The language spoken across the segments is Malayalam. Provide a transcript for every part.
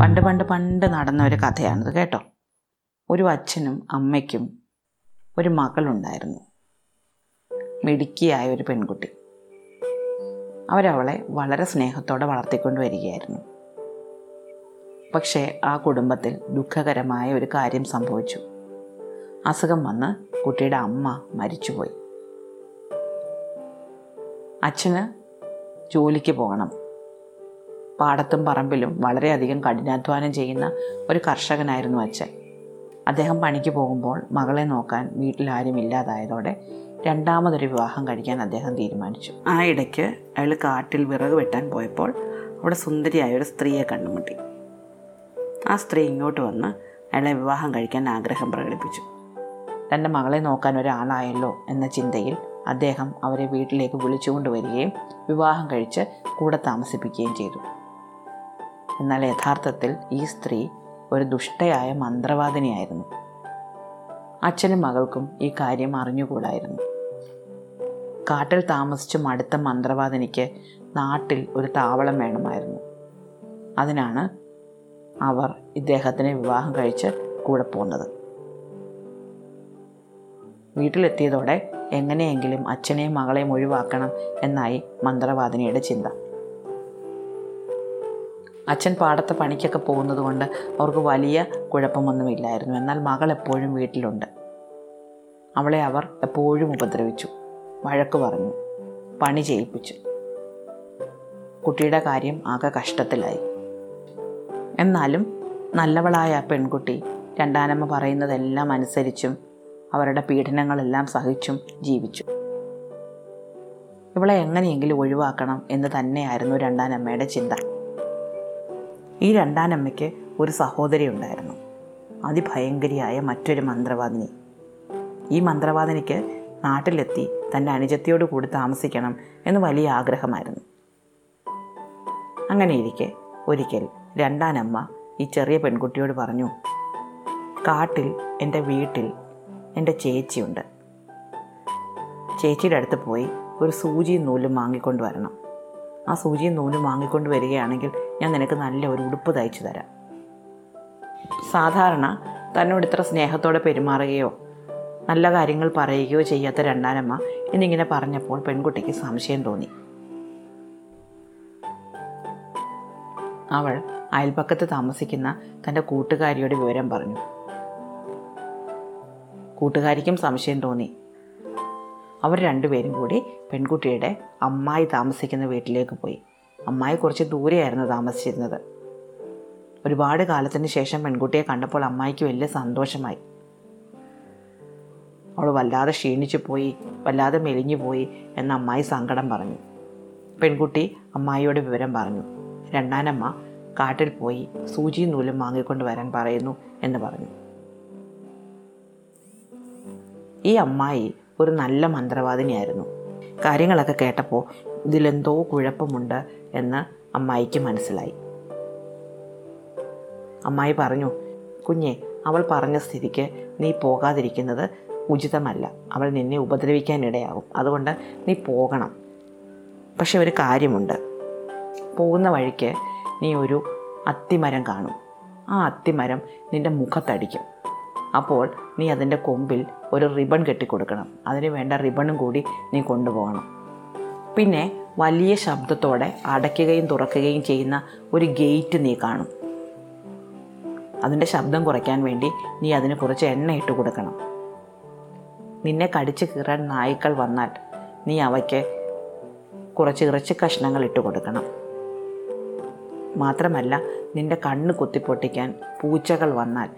പണ്ട് പണ്ട് പണ്ട് നടന്ന ഒരു കഥയാണിത് കേട്ടോ. ഒരു അച്ഛനും അമ്മയ്ക്കും ഒരു മകളുണ്ടായിരുന്നു. മിടുക്കിയായ ഒരു പെൺകുട്ടി. അവരവളെ വളരെ സ്നേഹത്തോടെ വളർത്തിക്കൊണ്ട് വരികയായിരുന്നു. പക്ഷേ ആ കുടുംബത്തിൽ ദുഃഖകരമായ ഒരു കാര്യം സംഭവിച്ചു. അസുഖം വന്ന് കുട്ടിയുടെ അമ്മ മരിച്ചുപോയി. അച്ഛന് ജോലിക്ക് പോകണം. പാടത്തും പറമ്പിലും വളരെയധികം കഠിനാധ്വാനം ചെയ്യുന്ന ഒരു കർഷകനായിരുന്നു അച്ഛൻ. അദ്ദേഹം പണിക്ക് പോകുമ്പോൾ മകളെ നോക്കാൻ വീട്ടിൽ ആരും ഇല്ലാതായതോടെ രണ്ടാമതൊരു വിവാഹം കഴിക്കാൻ അദ്ദേഹം തീരുമാനിച്ചു. ആ ഇടയ്ക്ക് അയാൾ കാട്ടിൽ വിറക് വെട്ടാൻ പോയപ്പോൾ അവിടെ സുന്ദരിയായ ഒരു സ്ത്രീയെ കണ്ടുമുട്ടി. ആ സ്ത്രീ ഇങ്ങോട്ട് വന്ന് അയാളെ വിവാഹം കഴിക്കാൻ ആഗ്രഹം പ്രകടിപ്പിച്ചു. തന്റെ മകളെ നോക്കാൻ ഒരാളായല്ലോ എന്ന ചിന്തയിൽ അദ്ദേഹം അവരെ വീട്ടിലേക്ക് വിളിച്ചുകൊണ്ടുവരികയും വിവാഹം കഴിച്ച് കൂടെ താമസിപ്പിക്കുകയും ചെയ്തു. എന്നാൽ യഥാർത്ഥത്തിൽ ഈ സ്ത്രീ ഒരു ദുഷ്ടയായ മന്ത്രവാദിനിയായിരുന്നു. അച്ഛനും മകൾക്കും ഈ കാര്യം അറിഞ്ഞുകൂടായിരുന്നു. കാട്ടിൽ താമസിച്ച് മടുത്ത മന്ത്രവാദിനിക്ക് നാട്ടിൽ ഒരു താവളം വേണമായിരുന്നു. അതിനാണ് അവർ ഇദ്ദേഹത്തിനെ വിവാഹം കഴിച്ച് കൂടെ പോകുന്നത്. വീട്ടിലെത്തിയതോടെ എങ്ങനെയെങ്കിലും അച്ഛനെയും മകളെയും ഒഴിവാക്കണം എന്നായി മന്ത്രവാദിനിയുടെ ചിന്ത. അച്ഛൻ പാടത്തെ പണിക്കൊക്കെ പോകുന്നത് കൊണ്ട് അവർക്ക് വലിയ കുഴപ്പമൊന്നുമില്ലായിരുന്നു. എന്നാൽ മകൾ എപ്പോഴും വീട്ടിലുണ്ട്. അവളെ അവർ എപ്പോഴും ഉപദ്രവിച്ചു. വഴക്ക് പറഞ്ഞു. പണി ചെയ്യിപ്പിച്ചു. കുട്ടിയുടെ കാര്യം ആകെ കഷ്ടത്തിലായി. എന്നാലും നല്ലവളായ ആ പെൺകുട്ടി രണ്ടാനമ്മ പറയുന്നതെല്ലാം അനുസരിച്ചും അവരുടെ പീഡനങ്ങളെല്ലാം സഹിച്ചും ജീവിച്ചു. ഇവളെ എങ്ങനെയെങ്കിലും ഒഴിവാക്കണം എന്ന് തന്നെയായിരുന്നു രണ്ടാനമ്മയുടെ ചിന്ത. ഈ രണ്ടാനമ്മയ്ക്ക് ഒരു സഹോദരി ഉണ്ടായിരുന്നു അതിഭയങ്കരിയായ മറ്റൊരു മന്ത്രവാദിനി. ഈ മന്ത്രവാദിനിക്ക് നാട്ടിലെത്തി തന്റെ അനുജത്തിയോട് കൂടി താമസിക്കണം എന്ന് വലിയ ആഗ്രഹമായിരുന്നു. അങ്ങനെ ഇരിക്കെ ഒരിക്കൽ രണ്ടാനമ്മ ഈ ചെറിയ പെൺകുട്ടിയോട് പറഞ്ഞു കാട്ടിൽ എന്റെ വീട്ടിൽ എന്റെ ചേച്ചിയുണ്ട്. ചേച്ചിയുടെ അടുത്ത് പോയി ഒരു സൂചിയും നൂലും വാങ്ങിക്കൊണ്ട് വരണം. ആ സൂചിയും നൂലും വാങ്ങിക്കൊണ്ട് വരികയാണെങ്കിൽ ഞാൻ നിനക്ക് നല്ല ഒരു ഉടുപ്പ് തയ്ച്ചു തരാം. സാധാരണ തന്നോട് ഇത്ര സ്നേഹത്തോടെ പെരുമാറുകയോ നല്ല കാര്യങ്ങൾ പറയുകയോ ചെയ്യാത്ത രണ്ടാനമ്മ എന്നിങ്ങനെ പറഞ്ഞപ്പോൾ പെൺകുട്ടിക്ക് സംശയം തോന്നി. അവൾ അയൽപ്പക്കത്ത് താമസിക്കുന്ന തന്റെ കൂട്ടുകാരിയുടെ വിവരം പറഞ്ഞു. കൂട്ടുകാരിക്കും സംശയം തോന്നി. അവർ രണ്ടുപേരും കൂടി പെൺകുട്ടിയുടെ അമ്മായി താമസിക്കുന്ന വീട്ടിലേക്ക് പോയി. അമ്മായി കുറച്ച് ദൂരെയായിരുന്നു താമസിച്ചിരുന്നത്. ഒരുപാട് കാലത്തിന് ശേഷം പെൺകുട്ടിയെ കണ്ടപ്പോൾ അമ്മായിക്ക് വലിയ സന്തോഷമായി. അവൾ വല്ലാതെ ക്ഷീണിച്ചു പോയി വല്ലാതെ മെലിഞ്ഞു പോയി എന്ന് അമ്മായി സങ്കടം പറഞ്ഞു. പെൺകുട്ടി അമ്മായിയോട് വിവരം പറഞ്ഞു. രണ്ടാനമ്മ കാട്ടിൽ പോയി സൂചിയും നൂലും വാങ്ങിക്കൊണ്ട് വരാൻ പറയുന്നു എന്ന് പറഞ്ഞു. ഈ അമ്മായി ഒരു നല്ല മന്ത്രവാദിനിയായിരുന്നു. കാര്യങ്ങളൊക്കെ കേട്ടപ്പോൾ ഇതിലെന്തോ കുഴപ്പമുണ്ട് എന്ന് അമ്മായിക്ക് മനസ്സിലായി. അമ്മായി പറഞ്ഞു കുഞ്ഞെ അവൾ പറഞ്ഞ സ്ഥിതിക്ക് നീ പോകാതിരിക്കുന്നത് ഉചിതമല്ല. അവൾ നിന്നെ ഉപദ്രവിക്കാനിടയാകും. അതുകൊണ്ട് നീ പോകണം. പക്ഷെ ഒരു കാര്യമുണ്ട്. പോകുന്ന വഴിക്ക് നീ ഒരു അത്തിമരം കാണും. ആ അത്തിമരം നിന്റെ മുഖത്തടിക്കും. അപ്പോൾ നീ അതിന്റെ കൊമ്പിൽ ഒരു റിബൺ കെട്ടിക്കൊടുക്കണം. അതിന് വേണ്ട റിബണും കൂടി നീ കൊണ്ടുപോകണം. പിന്നെ വലിയ ശബ്ദത്തോടെ അടയ്ക്കുകയും തുറക്കുകയും ചെയ്യുന്ന ഒരു ഗേറ്റ് നീ കാണും. അതിന്റെ ശബ്ദം കുറയ്ക്കാൻ വേണ്ടി നീ അതിന് കുറച്ച് എണ്ണ ഇട്ട് കൊടുക്കണം. നിന്നെ കടിച്ച് കീറാൻ നായ്ക്കൾ വന്നാൽ നീ അവയ്ക്ക് കുറച്ച് ഇറച്ചി കഷ്ണങ്ങൾ ഇട്ട് കൊടുക്കണം. മാത്രമല്ല നിന്റെ കണ്ണ് കുത്തിപ്പൊട്ടിക്കാൻ പൂച്ചകൾ വന്നാൽ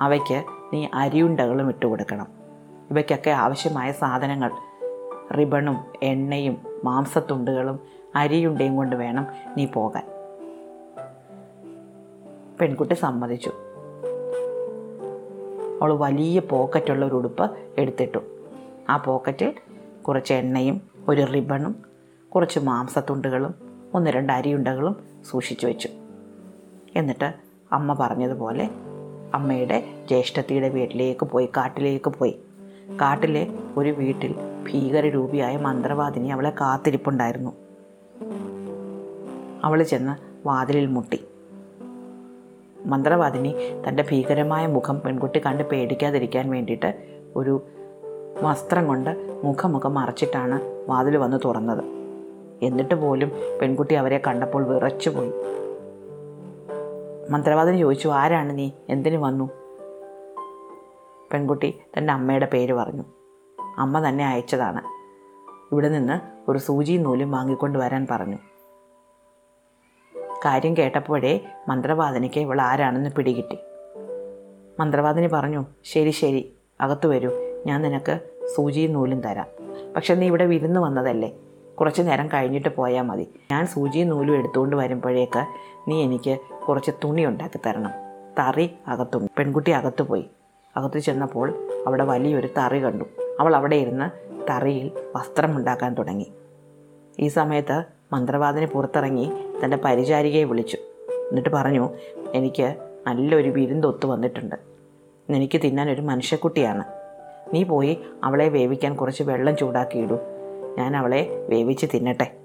അവയ്ക്ക് നീ അരിയുണ്ടകളും ഇട്ട് കൊടുക്കണം. ഇവയ്ക്കൊക്കെ ആവശ്യമായ സാധനങ്ങൾ റിബണും എണ്ണയും മാംസത്തുണ്ടുകളും അരിയുണ്ടയും കൊണ്ട് വേണം നീ പോകാൻ. പെൺകുട്ടി സമ്മതിച്ചു. അവൾ വലിയ പോക്കറ്റുള്ള ഒരു ഉടുപ്പ് എടുത്തിട്ടു. ആ പോക്കറ്റിൽ കുറച്ച് എണ്ണയും ഒരു റിബണും കുറച്ച് മാംസത്തുണ്ടുകളും ഒന്ന് രണ്ട് അരിയുണ്ടകളും സൂക്ഷിച്ചു വെച്ചു. എന്നിട്ട് അമ്മ പറഞ്ഞതുപോലെ അമ്മയുടെ ജ്യേഷ്ഠത്തിയുടെ വീട്ടിലേക്ക് പോയി കാട്ടിലേക്ക് പോയി. കാട്ടിലെ ഒരു വീട്ടിൽ ഭീകരരൂപിയായ മന്ത്രവാദിനി അവളെ കാത്തിരിപ്പുണ്ടായിരുന്നു. അവൾ ചെന്ന് വാതിലിൽ മുട്ടി. മന്ത്രവാദിനി തന്റെ ഭീകരമായ മുഖം പെൺകുട്ടി കണ്ട് പേടിക്കാതിരിക്കാൻ വേണ്ടിയിട്ട് ഒരു വസ്ത്രം കൊണ്ട് മുഖമുഖം മറച്ചിട്ടാണ് വാതിൽ വന്ന് തുറന്നത്. എന്നിട്ട് പോലും പെൺകുട്ടി അവരെ കണ്ടപ്പോൾ വിറച്ചുപോയി. മന്ത്രവാദിനി ചോദിച്ചു ആരാണ് നീ? എന്തിനു വന്നു? പെൺകുട്ടി തന്റെ അമ്മയുടെ പേര് പറഞ്ഞു. അമ്മ തന്നെ അയച്ചതാണ്. ഇവിടെ നിന്ന് ഒരു സൂചിയും നൂലും വാങ്ങിക്കൊണ്ട് വരാൻ പറഞ്ഞു. കാര്യം കേട്ടപ്പോഴേ മന്ത്രവാദിനിക്ക് ഇവൾ ആരാണെന്ന് പിടികിട്ടി. മന്ത്രവാദിനി പറഞ്ഞു ശരി ശരി അകത്തു വരൂ. ഞാൻ നിനക്ക് സൂചിയും നൂലും തരാം. പക്ഷെ നീ ഇവിടെ വിരുന്ന് വന്നതല്ലേ. കുറച്ച് നേരം കഴിഞ്ഞിട്ട് പോയാൽ മതി. ഞാൻ സൂചിയും നൂലും എടുത്തുകൊണ്ട് വരുമ്പോഴേക്ക് നീ എനിക്ക് കുറച്ച് തുണി ഉണ്ടാക്കി തരണം. തറി അകത്തു. പെൺകുട്ടി അകത്തു പോയി അകത്തു ചെന്നപ്പോൾ അവിടെ വലിയൊരു തറി കണ്ടു. അവൾ അവിടെ ഇരുന്ന് തറിയിൽ വസ്ത്രമുണ്ടാക്കാൻ തുടങ്ങി. ഈ സമയത്ത് മന്ത്രവാദിനി പുറത്തിറങ്ങി തന്റെ പരിചാരികയെ വിളിച്ചു. എന്നിട്ട് പറഞ്ഞു എനിക്ക് നല്ലൊരു വിരുന്നൊത്തു വന്നിട്ടുണ്ട്. എനിക്ക് തിന്നാൻ ഒരു മനുഷ്യക്കുട്ടിയാണ്. നീ പോയി അവളെ വേവിക്കാൻ കുറച്ച് വെള്ളം ചൂടാക്കിയിടൂ ഞാൻ അവളെ വേവിച്ച് തിന്നട്ടെ.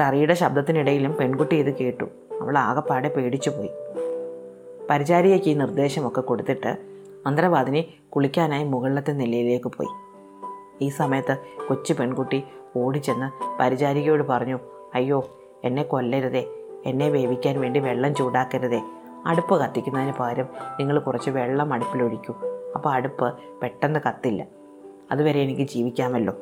തറിയുടെ ശബ്ദത്തിനിടയിലും പെൺകുട്ടി ഇത് കേട്ടു. അവൾ ആകെപ്പാടെ പേടിച്ചു പോയി പരിചാരികയ്ക്ക് ഈ നിർദ്ദേശമൊക്കെ കൊടുത്തിട്ട് മന്ത്രവാദിനി കുളിക്കാനായി മുകളിലത്തെ നിലയിലേക്ക് പോയി. ഈ സമയത്ത് കൊച്ചു പെൺകുട്ടി ഓടിച്ചെന്ന് പരിചാരികയോട് പറഞ്ഞു അയ്യോ എന്നെ കൊല്ലരുതേ എന്നെ വേവിക്കാൻ വേണ്ടി വെള്ളം ചൂടാക്കരുതേ. അടുപ്പ് കത്തിക്കുന്നതിന് പകരം നിങ്ങൾ കുറച്ച് വെള്ളം അടുപ്പിലൊഴിക്കൂ അപ്പോൾ അടുപ്പ് പെട്ടെന്ന് കത്തില്ല. അതുവരെ എനിക്ക് ജീവിക്കാമല്ലോ.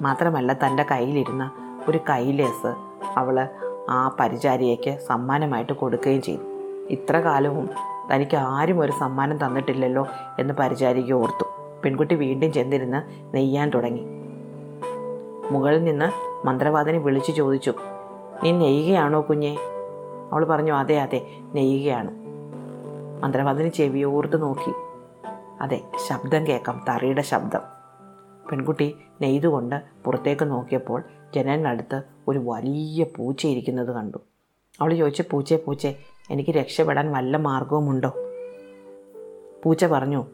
മാത്രമല്ല തന്റെ കയ്യിലിരുന്ന ഒരു കൈലേസ് അവൾ ആ പരിചാരികയ്ക്ക് സമ്മാനമായിട്ട് കൊടുക്കുകയും ചെയ്തു. ഇത്ര കാലവും തനിക്ക് ആരും ഒരു സമ്മാനം തന്നിട്ടില്ലല്ലോ എന്ന് പരിചാരിക ഓർത്തു. പെൺകുട്ടി വീണ്ടും ചെന്നിരുന്ന് നെയ്യാൻ തുടങ്ങി. മുകളിൽ നിന്ന് മന്ത്രവാദനെ വിളിച്ചു ചോദിച്ചു നീ നെയ്യുകയാണോ കുഞ്ഞെ? അവൾ പറഞ്ഞു അതെ അതെ നെയ്യുകയാണ്. മന്ത്രവാദിനി ചെവിയോർത്ത് നോക്കി. അതെ ശബ്ദം കേൾക്കാം തറിയുടെ ശബ്ദം. പെൺകുട്ടി നെയ്തുകൊണ്ട് പുറത്തേക്ക് നോക്കിയപ്പോൾ ജനലിനടുത്ത് ഒരു വലിയ പൂച്ച ഇരിക്കുന്നത് കണ്ടു. അവൾ ചോദിച്ചു പൂച്ചേ പൂച്ചേ എനിക്ക് രക്ഷപ്പെടാൻ വല്ല മാർഗവുമുണ്ടോ? പൂച്ച പറഞ്ഞു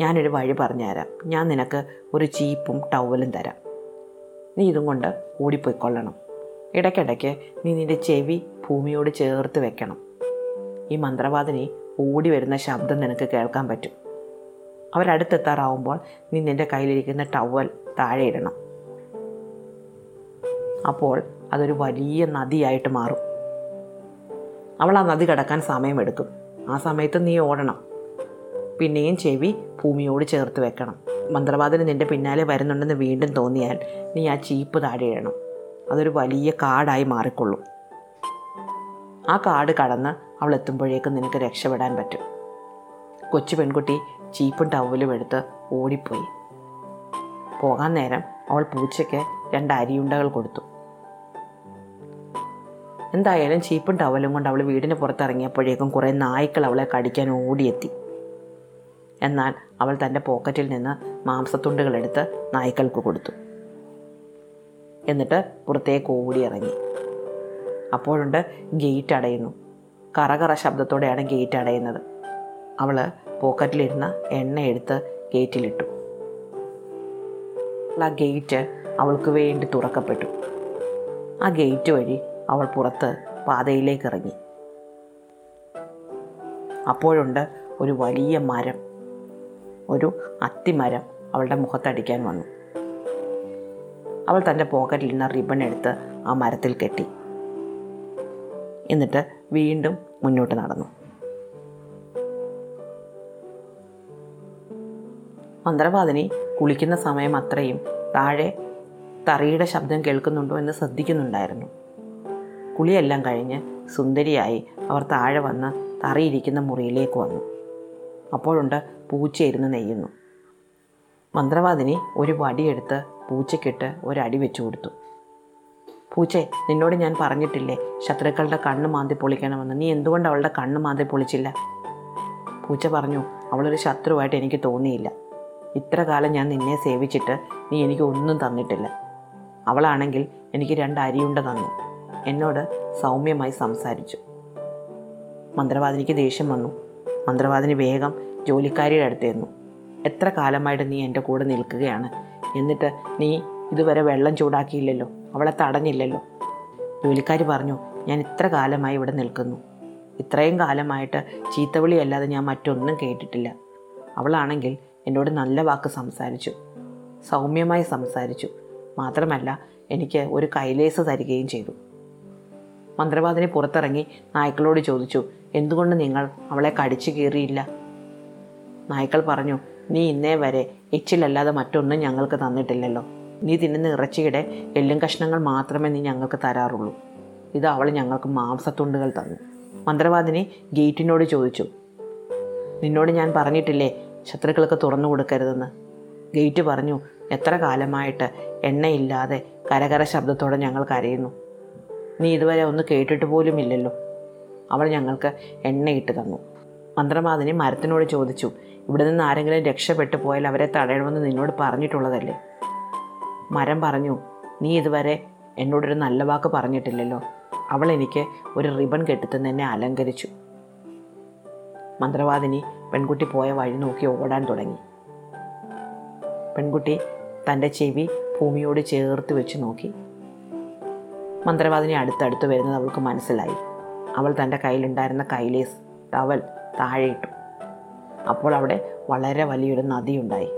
ഞാനൊരു വഴി പറഞ്ഞുതരാം. ഞാൻ നിനക്ക് ഒരു ചീപ്പും ടവലും തരാം. നീ ഇതും കൊണ്ട് ഓടിപ്പോയിക്കൊള്ളണം. ഇടയ്ക്കിടയ്ക്ക് നീ നിന്റെ ചെവി ഭൂമിയോട് ചേർത്ത് വെക്കണം. ഈ മന്ത്രവാദിനി ഓടി വരുന്ന ശബ്ദം നിനക്ക് കേൾക്കാൻ പറ്റും. അവരടുത്തെത്താറാവുമ്പോൾ നീ നിന്റെ കയ്യിലിരിക്കുന്ന ടവൽ താഴെ ഇടണം. അപ്പോൾ അതൊരു വലിയ നദിയായിട്ട് മാറും. അവൾ ആ നദി കടക്കാൻ സമയമെടുക്കും. ആ സമയത്ത് നീ ഓടണം. പിന്നെയും ചെവി ഭൂമിയോട് ചേർത്ത് വെക്കണം. മന്ത്രവാദിന് നിന്റെ പിന്നാലെ വരുന്നുണ്ടെന്ന് വീണ്ടും തോന്നിയാൽ നീ ആ ചീപ്പ് താഴെ ഇടണം. അതൊരു വലിയ കാടായി മാറിക്കൊള്ളും. ആ കാട് കടന്ന് അവൾ എത്തുമ്പോഴേക്കും നിനക്ക് രക്ഷപ്പെടാൻ പറ്റും. കൊച്ചു പെൺകുട്ടി ചീപ്പും ടവലും എടുത്ത് ഓടിപ്പോയി. പോകാൻ നേരം അവൾ പൂച്ചയ്ക്ക് രണ്ട് അരിയുണ്ടകൾ കൊടുത്തു. എന്തായാലും ചീപ്പും ടവലും കൊണ്ട് അവൾ വീടിന് പുറത്തിറങ്ങിയപ്പോഴേക്കും കുറേ നായ്ക്കൾ അവളെ കടിക്കാൻ ഓടിയെത്തി. എന്നാൽ അവൾ തന്റെ പോക്കറ്റിൽ നിന്ന് മാംസത്തുണ്ടുകളെടുത്ത് നായ്ക്കൾക്ക് കൊടുത്തു. എന്നിട്ട് പുറത്തേക്ക് ഓടിയിറങ്ങി. അപ്പോഴുണ്ട് ഗേറ്റ് അടയുന്നു. കറകറ ശബ്ദത്തോടെയാണ് ഗേറ്റ് അടയുന്നത്. അവൾ പോക്കറ്റിലിരുന്ന എണ്ണ എടുത്ത് ഗേറ്റിലിട്ടു. ആ ഗേറ്റ് അവൾക്ക് വേണ്ടി തുറക്കപ്പെട്ടു. ആ ഗേറ്റ് വഴി അവൾ പുറത്ത് പാതയിലേക്ക് ഇറങ്ങി അപ്പോഴുണ്ട് ഒരു വലിയ മരം. ഒരു അത്തിമരം അവളുടെ മുഖത്തടിക്കാൻ വന്നു. അവൾ തന്റെ പോക്കറ്റിൽ നിന്ന് റിബൺ എടുത്ത് ആ മരത്തിൽ കെട്ടി. എന്നിട്ട് വീണ്ടും മുന്നോട്ട് നടന്നു. മന്ത്രവാദിനി കുളിക്കുന്ന സമയം അത്രയും താഴെ തറിയുടെ ശബ്ദം കേൾക്കുന്നുണ്ടോ എന്ന് ശ്രദ്ധിക്കുന്നുണ്ടായിരുന്നു. കുളിയെല്ലാം കഴിഞ്ഞ് സുന്ദരിയായി അവർ താഴെ വന്ന് തറിയിരിക്കുന്ന മുറിയിലേക്ക് വന്നു. അപ്പോഴുണ്ട് പൂച്ച ഇരുന്ന് നെയ്യുന്നു. മന്ത്രവാദിനി ഒരു വടിയെടുത്ത് പൂച്ചയ്ക്കിട്ട് ഒരടി വെച്ചു കൊടുത്തു. പൂച്ചെ നിന്നോട് ഞാൻ പറഞ്ഞിട്ടില്ലേ ശത്രുക്കളുടെ കണ്ണ് മാന്തി പൊളിക്കണമെന്ന്. നീ എന്തുകൊണ്ട് അവളുടെ കണ്ണ് മാന്തി പൊളിച്ചില്ല? പൂച്ച പറഞ്ഞു അവളൊരു ശത്രുവായിട്ട് എനിക്ക് തോന്നിയില്ല. ഇത്ര കാലം ഞാൻ നിന്നെ സേവിച്ചിട്ട് നീ എനിക്ക് ഒന്നും തന്നിട്ടില്ല. അവളാണെങ്കിൽ എനിക്ക് രണ്ട് അരിയുണ്ട തന്നു. എന്നോട് സൗമ്യമായി സംസാരിച്ചു. മന്ത്രവാദിനിക്ക് ദേഷ്യം വന്നു. മന്ത്രവാദിനി വേഗം ജോലിക്കാരിയുടെ അടുത്ത് ചെന്നു. എത്ര കാലമായിട്ട് നീ എന്റെ കൂടെ നിൽക്കുകയാണ്? എന്നിട്ട് നീ ഇതുവരെ വെള്ളം ചൂടാക്കിയില്ലല്ലോ? അവളെ തടഞ്ഞില്ലല്ലോ? ജോലിക്കാരി പറഞ്ഞു ഞാൻ ഇത്ര കാലമായി ഇവിടെ നിൽക്കുന്നു. ഇത്രയും കാലമായിട്ട് ചീത്തവിളി അല്ലാതെ ഞാൻ മറ്റൊന്നും കേട്ടിട്ടില്ല. അവളാണെങ്കിൽ എന്നോട് നല്ല വാക്ക് സംസാരിച്ചു. സൗമ്യമായി സംസാരിച്ചു. മാത്രമല്ല എനിക്ക് ഒരു കൈലേസ് തരികയും ചെയ്തു. മന്ത്രവാദിനി പുറത്തിറങ്ങി നായ്ക്കളോട് ചോദിച്ചു എന്തുകൊണ്ട് നിങ്ങൾ അവളെ കടിച്ചു കീറിയില്ല? നായ്ക്കൾ പറഞ്ഞു നീ ഇന്നേ വരെ എച്ചിലല്ലാതെ മറ്റൊന്നും ഞങ്ങൾക്ക് തന്നിട്ടില്ലല്ലോ. നീ തിന്നുന്ന ഇറച്ചിയുടെ എല്ലും കഷ്ണങ്ങൾ മാത്രമേ നീ ഞങ്ങൾക്ക് തരാറുള്ളൂ. ഇത് അവൾ ഞങ്ങൾക്ക് മാംസത്തുണ്ടുകൾ തന്നു. മന്ത്രവാദിനി ഗേറ്റിനോട് ചോദിച്ചു നിന്നോട് ഞാൻ പറഞ്ഞിട്ടില്ലേ ശത്രുക്കൾക്ക് തുറന്നു കൊടുക്കരുതെന്ന്? ഗേറ്റ് പറഞ്ഞു എത്ര കാലമായിട്ട് എണ്ണയില്ലാതെ കരകര ശബ്ദത്തോടെ ഞങ്ങൾ കരയുന്നു. നീ ഇതുവരെ ഒന്ന് കേട്ടിട്ട് പോലും ഇല്ലല്ലോ. അവൾ ഞങ്ങൾക്ക് എണ്ണയിട്ട് തന്നു. മന്ത്രമാതിനി മരത്തിനോട് ചോദിച്ചു ഇവിടെ നിന്ന് ആരെങ്കിലും രക്ഷപ്പെട്ടു പോയാൽ അവരെ തടയണമെന്ന് നിന്നോട് പറഞ്ഞിട്ടുള്ളതല്ലേ? മരം പറഞ്ഞു നീ ഇതുവരെ എന്നോടൊരു നല്ല വാക്ക് പറഞ്ഞിട്ടില്ലല്ലോ. അവൾ എനിക്ക് ഒരു റിബൺ കെട്ടിത്തന്ന് എന്നെ അലങ്കരിച്ചു. മന്ത്രവാദിനി പെൺകുട്ടി പോയ വഴി നോക്കി ഓടാൻ തുടങ്ങി. പെൺകുട്ടി തന്റെ ചെവി ഭൂമിയോട് ചേർത്ത് വെച്ച് നോക്കി. മന്ത്രവാദിനി അടുത്തടുത്ത് വരുന്നത് അവൾക്ക് മനസ്സിലായി. അവൾ തന്റെ കയ്യിലുണ്ടായിരുന്ന കൈലേസ് ടവൽ താഴെയിട്ടു. അപ്പോൾ അവിടെ വളരെ വലിയൊരു നദിയുണ്ടായി.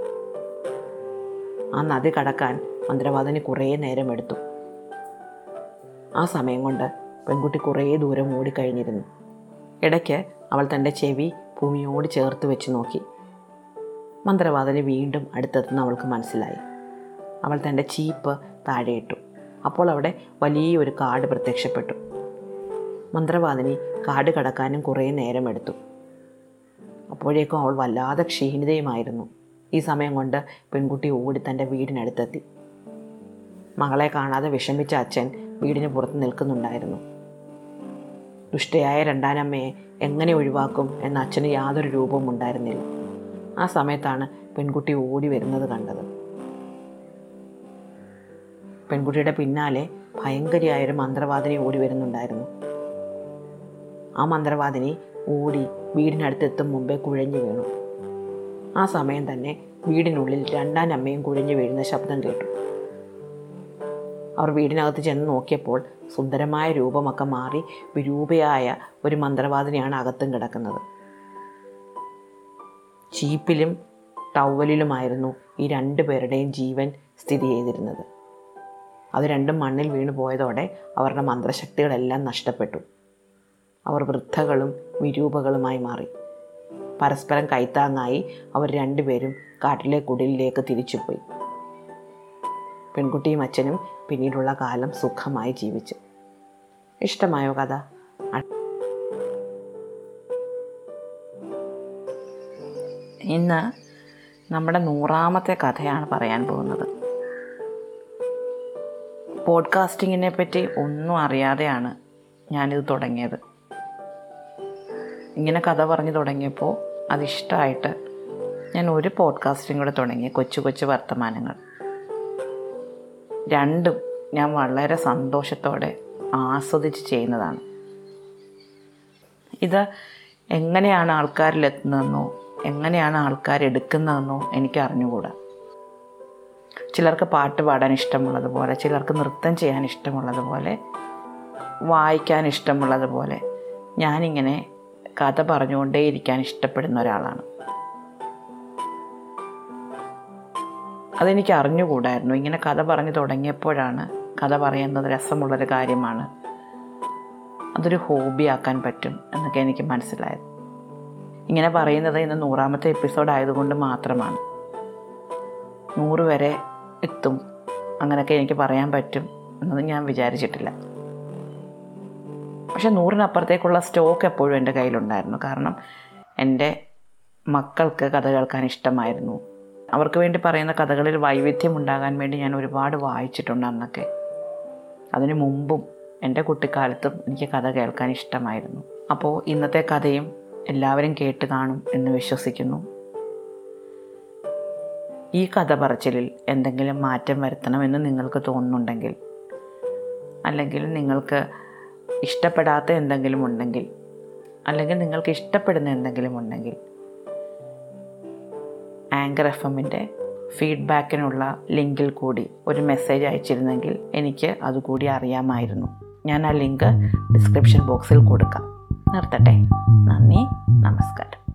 ആ നദി കടക്കാൻ മന്ത്രവാദിനി കുറേ നേരം എടുത്തു. ആ സമയം കൊണ്ട് പെൺകുട്ടി കുറേ ദൂരം ഓടിക്കഴിഞ്ഞിരുന്നു. ഇടയ്ക്ക് അവൾ തന്റെ ചെവി ഭൂമിയോട് ചേർത്ത് വെച്ച് നോക്കി. മന്ത്രവാദിനി വീണ്ടും അടുത്തെത്തുന്ന അവൾക്ക് മനസ്സിലായി. അവൾ തന്റെ ചീപ്പ് താഴെയിട്ടു. അപ്പോൾ അവിടെ വലിയൊരു കാട് പ്രത്യക്ഷപ്പെട്ടു. മന്ത്രവാദിനി കാട് കടക്കാനും കുറേ നേരം എടുത്തു അപ്പോഴേക്കും അവൾ വല്ലാതെ ക്ഷീണിതയുമായിരുന്നു. ഈ സമയം കൊണ്ട് പെൺകുട്ടി ഓടി തന്റെ വീടിനടുത്തെത്തി. മകളെ കാണാതെ വിഷമിച്ച അച്ഛൻ വീടിന് പുറത്ത് നിൽക്കുന്നുണ്ടായിരുന്നു. ദുഷ്ടയായ രണ്ടാനമ്മയെ എങ്ങനെ ഒഴിവാക്കും എന്ന അച്ഛന് യാതൊരു രൂപവും ഉണ്ടായിരുന്നില്ല ആ സമയത്താണ് പെൺകുട്ടി ഓടി വരുന്നത് കണ്ടത്. പെൺകുട്ടിയുടെ പിന്നാലെ ഭയങ്കരിയായൊരു മന്ത്രവാദിനി ഓടി വരുന്നുണ്ടായിരുന്നു. ആ മന്ത്രവാദിനി ഓടി വീടിനടുത്തെത്തും മുമ്പേ കുഴഞ്ഞു വീണു. ആ സമയം തന്നെ വീടിനുള്ളിൽ രണ്ടാം അമ്മയും കുഴഞ്ഞു വീഴുന്ന ശബ്ദം കേട്ടു. അവർ വീടിനകത്ത് ചെന്ന് നോക്കിയപ്പോൾ സുന്ദരമായ രൂപമൊക്കെ മാറി വിരൂപയായ ഒരു മന്ത്രവാദിനിയാണ് അകത്തും കിടക്കുന്നത്. ചീപ്പിലും ടവലിലുമായിരുന്നു ഈ രണ്ടു പേരുടെയും ജീവൻ സ്ഥിതി ചെയ്തിരുന്നത്. അത് രണ്ടും മണ്ണിൽ വീണു പോയതോടെ അവരുടെ മന്ത്രശക്തികളെല്ലാം നഷ്ടപ്പെട്ടു. അവർ വൃദ്ധകളും വിരൂപകളുമായി മാറി. പരസ്പരം കൈത്താങ്ങായി അവർ രണ്ടുപേരും കാട്ടിലെ കുടിലിലേക്ക് തിരിച്ചുപോയി. പെൺകുട്ടിയും അച്ഛനും പിന്നീടുള്ള കാലം സുഖമായി ജീവിച്ചു. ഇഷ്ടമായോ കഥ? ഇന്ന് നമ്മുടെ നൂറാമത്തെ കഥയാണ് പറയാൻ പോകുന്നത്. പോഡ്കാസ്റ്റിങ്ങിനെ പറ്റി ഒന്നും അറിയാതെയാണ് ഞാനിത് തുടങ്ങിയത്. ഇങ്ങനെ കഥ പറഞ്ഞു തുടങ്ങിയപ്പോൾ അതിഷ്ടമായിട്ട് ഞാൻ ഒരു പോഡ്കാസ്റ്റിംഗ് കൂടെ തുടങ്ങി കൊച്ചു കൊച്ചു വർത്തമാനങ്ങൾ. രണ്ടും ഞാൻ വളരെ സന്തോഷത്തോടെ ആസ്വദിച്ച് ചെയ്യുന്നതാണ്. ഇത് എങ്ങനെയാണ് ആൾക്കാരിലെത്തുന്നതെന്നോ എങ്ങനെയാണ് ആൾക്കാർ എടുക്കുന്നതെന്നോ എനിക്ക് ചിലർക്ക് പാട്ട് പാടാൻ ഇഷ്ടമുള്ളതുപോലെ ചിലർക്ക് നൃത്തം ചെയ്യാൻ ഇഷ്ടമുള്ളതുപോലെ വായിക്കാൻ ഇഷ്ടമുള്ളതുപോലെ ഞാനിങ്ങനെ കഥ പറഞ്ഞുകൊണ്ടേയിരിക്കാൻ ഇഷ്ടപ്പെടുന്ന ഒരാളാണ്. അതെനിക്ക് അറിഞ്ഞുകൂടായിരുന്നു. ഇങ്ങനെ കഥ പറഞ്ഞു തുടങ്ങിയപ്പോഴാണ് കഥ പറയുന്നത് രസമുള്ളൊരു കാര്യമാണ്. അതൊരു ഹോബി ആക്കാൻ പറ്റും എന്നൊക്കെ എനിക്ക് മനസ്സിലായത്. ഇങ്ങനെ പറയുന്നത് ഇന്ന് നൂറാമത്തെ എപ്പിസോഡ് ആയതുകൊണ്ട് മാത്രമാണ്. നൂറ് വരെ എത്തും. അങ്ങനെയൊക്കെ എനിക്ക് പറയാൻ പറ്റും എന്നൊന്നും ഞാൻ വിചാരിച്ചിട്ടില്ല. പക്ഷെ നൂറിനപ്പുറത്തേക്കുള്ള സ്റ്റോക്ക് എപ്പോഴും എന്റെ കയ്യിലുണ്ടായിരുന്നു. കാരണം എന്റെ മക്കൾക്ക് കഥ കേൾക്കാൻ ഇഷ്ടമായിരുന്നു. അവർക്ക് വേണ്ടി പറയുന്ന കഥകളിൽ വൈവിധ്യം ഉണ്ടാകാൻ വേണ്ടി ഞാൻ ഒരുപാട് വായിച്ചിട്ടുണ്ട് അന്നൊക്കെ. അതിനു മുമ്പും എന്റെ കുട്ടിക്കാലത്തും എനിക്ക് കഥ കേൾക്കാൻ ഇഷ്ടമായിരുന്നു. അപ്പോൾ ഇന്നത്തെ കഥയും എല്ലാവരും കേട്ട് കാണും എന്ന് വിശ്വസിക്കുന്നു. ഈ കഥ പറച്ചിലിൽ എന്തെങ്കിലും മാറ്റം വരുത്തണമെന്ന് നിങ്ങൾക്ക് തോന്നുന്നുണ്ടെങ്കിൽ അല്ലെങ്കിൽ നിങ്ങൾക്ക് ഇഷ്ടപ്പെടാത്ത എന്തെങ്കിലും ഉണ്ടെങ്കിൽ അല്ലെങ്കിൽ നിങ്ങൾക്ക് ഇഷ്ടപ്പെടുന്ന എന്തെങ്കിലും ഉണ്ടെങ്കിൽ ആങ്കർ എഫ് എമ്മിന്റെ ഫീഡ്ബാക്കിനുള്ള ലിങ്കിൽ കൂടി ഒരു മെസ്സേജ് അയച്ചിരുന്നെങ്കിൽ എനിക്ക് അതുകൂടി അറിയാമായിരുന്നു. ഞാൻ ആ ലിങ്ക് ഡിസ്ക്രിപ്ഷൻ ബോക്സിൽ കൊടുക്കാം. നിർത്തട്ടെ? നന്ദി.